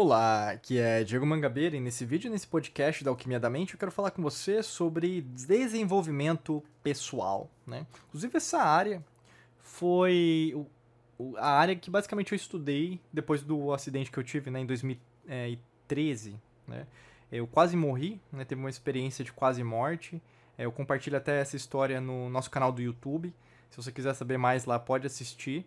Olá, aqui é Diego Mangabeira e nesse vídeo, nesse podcast da Alquimia da Mente, eu quero falar com você sobre desenvolvimento pessoal, né? Inclusive essa área foi a área que basicamente eu estudei depois do acidente que eu tive né, em 2013, né? Eu quase morri, né? Teve uma experiência de quase morte. É, eu compartilho até essa história no nosso canal do YouTube. Se você quiser saber mais lá, pode assistir.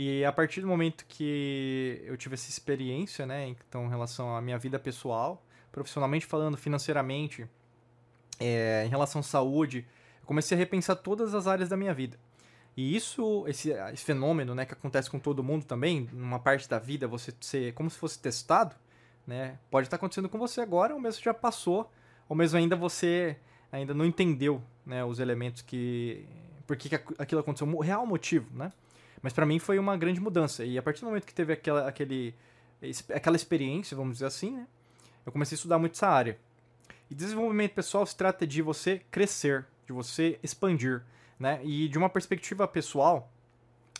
E a partir do momento que eu tive essa experiência, né, então em relação à minha vida pessoal, profissionalmente falando, financeiramente, é, em relação à saúde, eu comecei a repensar todas as áreas da minha vida. E isso, esse, esse fenômeno, né, que acontece com todo mundo também, numa parte da vida, você ser como se fosse testado, né, pode estar acontecendo com você agora, ou mesmo já passou, ou mesmo ainda você ainda não entendeu, né, os elementos que, por que aquilo aconteceu, o real motivo, né. Mas para mim foi uma grande mudança. E a partir do momento que teve aquela, aquele, aquela experiência, vamos dizer assim, né? Eu comecei a estudar muito essa área. E desenvolvimento pessoal se trata de você crescer, de você expandir, né? E de uma perspectiva pessoal,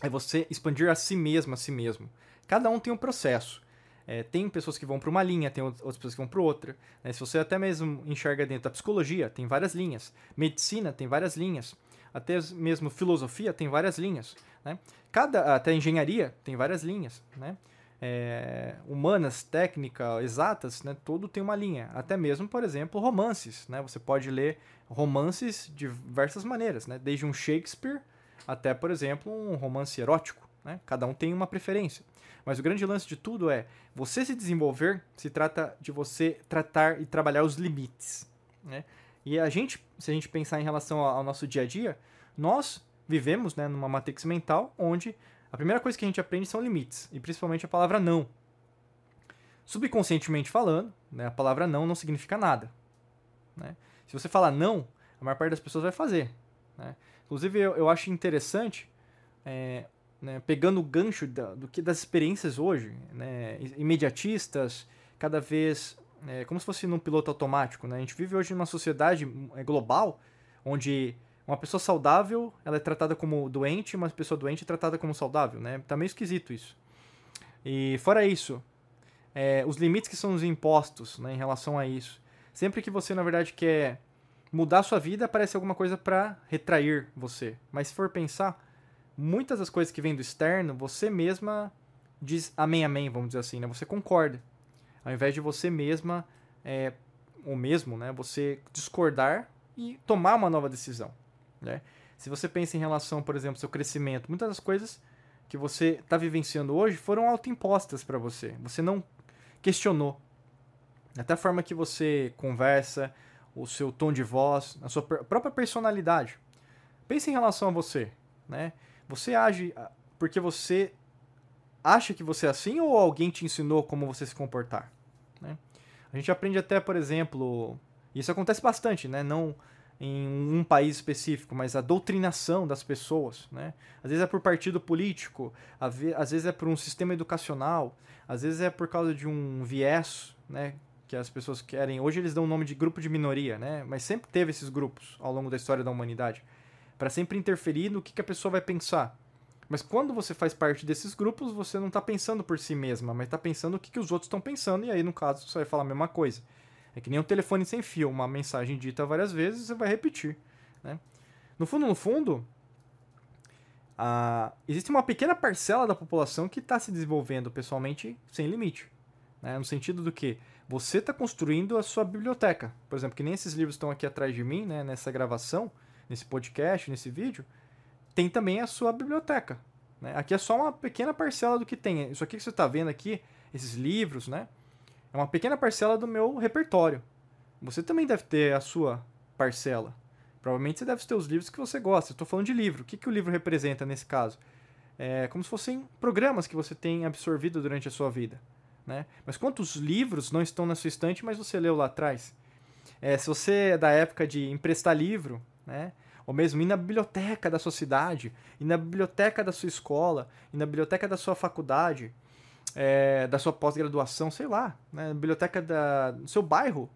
é você expandir a si mesmo, a si mesmo. Cada um tem um processo. É, tem pessoas que vão para uma linha, tem outras pessoas que vão para outra. Né? Se você até mesmo enxerga dentro da psicologia, tem várias linhas. Medicina tem várias linhas. Até mesmo filosofia tem várias linhas. Né? Cada, até engenharia tem várias linhas, né? É, humanas, técnica, exatas, né? Tudo tem uma linha. Até mesmo, por exemplo, romances, né? Você pode ler romances de diversas maneiras, né? Desde um Shakespeare até, por exemplo, um romance erótico, né? Cada um tem uma preferência. Mas o grande lance de tudo é você se desenvolver, se trata de você tratar e trabalhar os limites, né? E a gente, se a gente pensar em relação ao nosso dia a dia, nós vivemos né, numa matrix mental onde a primeira coisa que a gente aprende são limites, e principalmente a palavra não. Subconscientemente falando, né, a palavra não não significa nada. Né? Se você falar não, a maior parte das pessoas vai fazer. Né? Inclusive, eu, eu acho interessante, é, né, pegando o gancho da, do que das experiências hoje, né, imediatistas, cada vez é, como se fosse num piloto automático. Né? A gente vive hoje numa sociedade é, global onde uma pessoa saudável, ela é tratada como doente, uma pessoa doente é tratada como saudável, né? Tá meio esquisito isso. E fora isso, é, os limites que são os impostos né, em relação a isso. Sempre que você, na verdade, quer mudar sua vida, aparece alguma coisa para retrair você. Mas se for pensar, muitas das coisas que vêm do externo, você mesma diz amém, amém, vamos dizer assim, né? Você concorda. Ao invés de você mesma, é, ou mesmo, né? Você discordar e tomar uma nova decisão. Né? Se você pensa em relação, por exemplo, ao seu crescimento, muitas das coisas que você está vivenciando hoje foram autoimpostas para você. Você não questionou. Até a forma que você conversa, o seu tom de voz, a sua própria personalidade. Pense em relação a você. Né? Você age ah, porque você acha que você é assim ou alguém te ensinou como você se comportar? Né? A gente aprende até, por exemplo, isso acontece bastante, né? Não em um país específico, mas a doutrinação das pessoas, né? Às vezes é por partido político, às vezes é por um sistema educacional, às vezes é por causa de um viés, né? Que as pessoas querem. Hoje eles dão o nome de grupo de minoria, né? Mas sempre teve esses grupos ao longo da história da humanidade, para sempre interferir no que, que a pessoa vai pensar. Mas quando você faz parte desses grupos, você não está pensando por si mesma, mas está pensando o que, que os outros estão pensando, e aí, no caso, você vai falar a mesma coisa. É que nem um telefone sem fio, uma mensagem dita várias vezes, você vai repetir. Né? No fundo, no fundo, existe uma pequena parcela da população que está se desenvolvendo pessoalmente sem limite. Né? No sentido do que você está construindo a sua biblioteca. Por exemplo, que nem esses livros estão aqui atrás de mim, né, nessa gravação, nesse podcast, nesse vídeo, tem também a sua biblioteca. Né? Aqui é só uma pequena parcela do que tem. Isso aqui que você está vendo aqui, esses livros, né? É uma pequena parcela do meu repertório. Você também deve ter a sua parcela. Provavelmente você deve ter os livros que você gosta. Estou falando de livro. O que, que o livro representa nesse caso? É como se fossem programas que você tem absorvido durante a sua vida. Né? Mas quantos livros não estão na sua estante, mas você leu lá atrás? É, se você é da época de emprestar livro, né? ou mesmo ir na biblioteca da sua cidade, ir na biblioteca da sua escola, ir na biblioteca da sua faculdade, é, da sua pós-graduação, sei lá, né? biblioteca da, do seu bairro,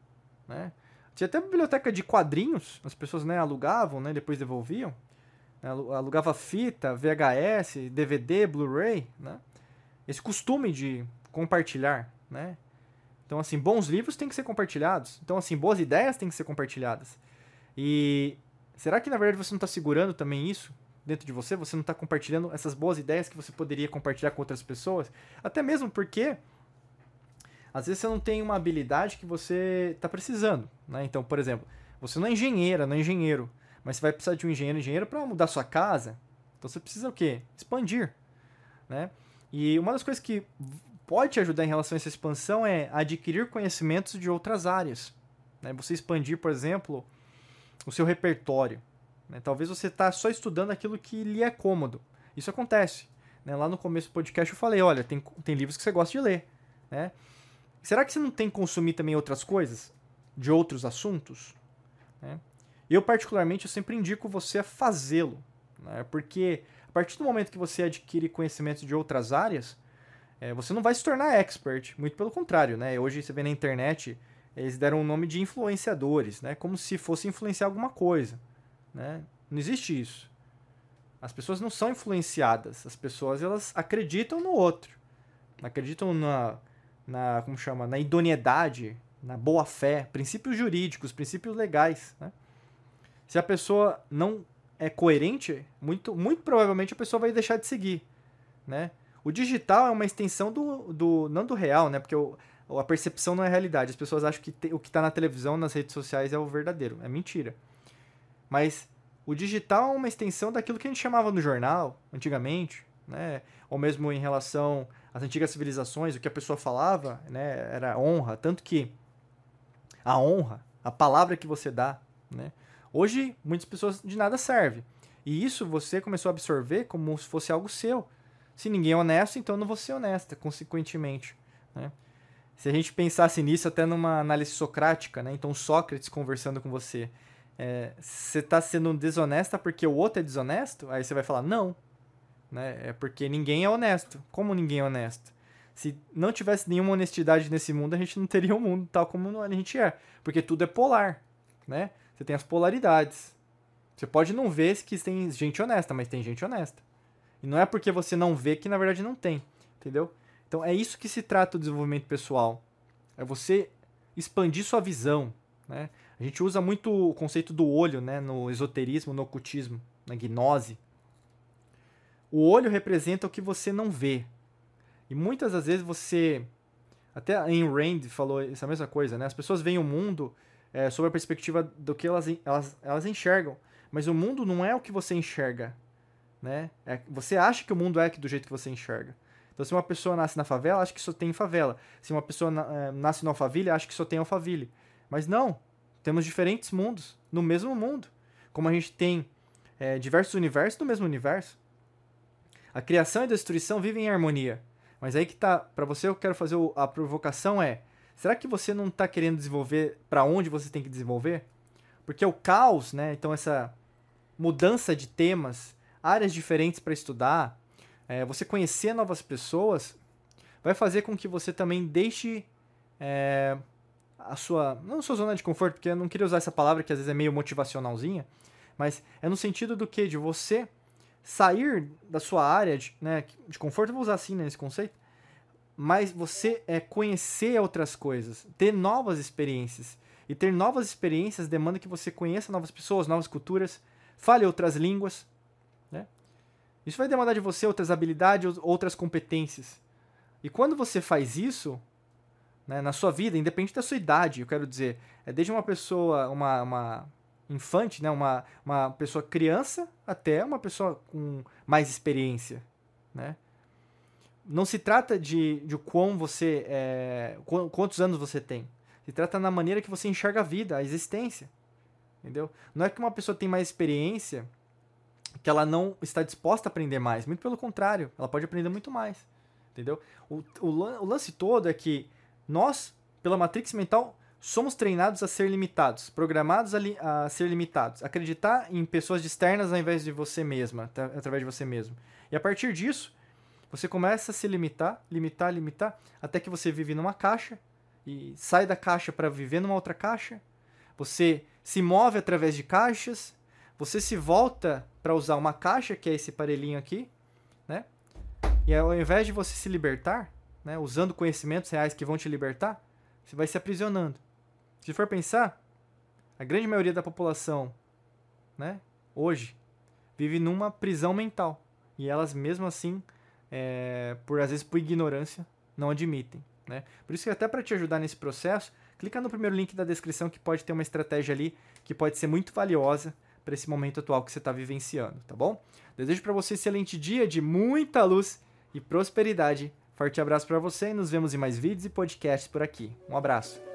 né? Tinha até biblioteca de quadrinhos, as pessoas né, alugavam, né, depois devolviam. Alugava fita, VHS, DVD, Blu-ray, né? Esse costume de compartilhar, né? Então, assim, bons livros têm que ser compartilhados. Então, assim, boas ideias têm que ser compartilhadas. E será que, na verdade, você não está segurando também isso dentro de você? Você não está compartilhando essas boas ideias que você poderia compartilhar com outras pessoas? Até mesmo porque às vezes você não tem uma habilidade que você está precisando, né? Então, por exemplo, você não é engenheira, não é engenheiro, mas você vai precisar de um engenheiro engenheiro para mudar sua casa. Então você precisa o quê? Expandir, né? E uma das coisas que pode te ajudar em relação a essa expansão é adquirir conhecimentos de outras áreas. Né? Você expandir, por exemplo, o seu repertório. Né? Talvez você está só estudando aquilo que lhe é cômodo. Isso acontece. Né? Lá no começo do podcast eu falei, olha, tem, tem livros que você gosta de ler. Né? Será que você não tem que consumir também outras coisas? De outros assuntos? Né? Eu, particularmente, eu sempre indico você a fazê-lo. Né? Porque a partir do momento que você adquire conhecimentos de outras áreas, é, você não vai se tornar expert. Muito pelo contrário. Né? Hoje você vê na internet, eles deram o nome de influenciadores, né? como se fosse influenciar alguma coisa. Né? Não existe isso. As pessoas não são influenciadas. As pessoas elas acreditam no outro. Acreditam na na como chama, na idoneidade, na boa fé, princípios jurídicos, princípios legais, né? Se a pessoa não é coerente, muito, muito provavelmente a pessoa vai deixar de seguir, né? O digital é uma extensão do, do não do real, né? Porque o, a percepção não é realidade. As pessoas acham que te, o que está na televisão, nas redes sociais é o verdadeiro. É mentira. Mas o digital é uma extensão daquilo que a gente chamava no jornal, antigamente, né? Ou mesmo em relação as antigas civilizações, o que a pessoa falava né, era honra. Tanto que a honra, a palavra que você dá, né, hoje muitas pessoas de nada serve. E isso você começou a absorver como se fosse algo seu. Se ninguém é honesto, então eu não vou ser honesta, consequentemente. Né? Se a gente pensasse nisso até numa análise socrática, né? então Sócrates conversando com você, é, você está sendo desonesta porque o outro é desonesto? Aí você vai falar, não, né? É porque ninguém é honesto. Como ninguém é honesto? Se não tivesse nenhuma honestidade nesse mundo, a gente não teria um mundo tal como a gente é. Porque tudo é polar, né? Você tem as polaridades. Você pode não ver que tem gente honesta, mas tem gente honesta. E não é porque você não vê que na verdade não tem, entendeu? Então é isso que se trata o desenvolvimento pessoal. É você expandir sua visão, né? A gente usa muito o conceito do olho, né, no esoterismo, no ocultismo, na gnose, o olho representa o que você não vê. E muitas das vezes você. Até em Rand falou essa mesma coisa, né? As pessoas veem o mundo é, sob a perspectiva do que elas, elas, elas enxergam. Mas o mundo não é o que você enxerga. Né? É, você acha que o mundo é do jeito que você enxerga. Então, se uma pessoa nasce na favela, acha que só tem favela. Se uma pessoa é, nasce na alfaville, acha que só tem alfaville. Mas não. Temos diferentes mundos no mesmo mundo. Como a gente tem é, diversos universos no mesmo universo. A criação e a destruição vivem em harmonia. Mas aí que tá, para você eu quero fazer a provocação é: será que você não está querendo desenvolver para onde você tem que desenvolver? Porque o caos, né? Então essa mudança de temas, áreas diferentes para estudar, é, você conhecer novas pessoas, vai fazer com que você também deixe é, a sua. Não sua zona de conforto, porque eu não queria usar essa palavra que às vezes é meio motivacionalzinha, mas é no sentido do que? De você sair da sua área de, né, de conforto, vou usar assim né, nesse conceito, mas você é conhecer outras coisas, ter novas experiências. E ter novas experiências demanda que você conheça novas pessoas, novas culturas, fale outras línguas. Né? Isso vai demandar de você outras habilidades, outras competências. E quando você faz isso, né, na sua vida, independente da sua idade, eu quero dizer, é desde uma pessoa, uma, uma infante, né, uma, uma pessoa criança, até uma pessoa com mais experiência, né? Não se trata de, de quão você, é, quantos anos você tem. Se trata na maneira que você enxerga a vida, a existência, entendeu? Não é que uma pessoa tem mais experiência que ela não está disposta a aprender mais. Muito pelo contrário, ela pode aprender muito mais. Entendeu? O, o, o lance todo é que nós, pela matrix mental, somos treinados a ser limitados, programados a, li, a ser limitados, acreditar em pessoas externas ao invés de você mesma, através de você mesmo. E a partir disso, você começa a se limitar, limitar, limitar, até que você vive numa caixa e sai da caixa para viver numa outra caixa. Você se move através de caixas, você se volta para usar uma caixa, que é esse aparelhinho aqui, né? E ao invés de você se libertar, né, usando conhecimentos reais que vão te libertar, você vai se aprisionando. Se for pensar, a grande maioria da população, né, hoje, vive numa prisão mental. E elas, mesmo assim, é, por às vezes por ignorância, não admitem. Né? Por isso que até para te ajudar nesse processo, clica no primeiro link da descrição que pode ter uma estratégia ali que pode ser muito valiosa para esse momento atual que você está vivenciando, tá bom? Desejo para você um excelente dia de muita luz e prosperidade. Forte abraço para você e nos vemos em mais vídeos e podcasts por aqui. Um abraço.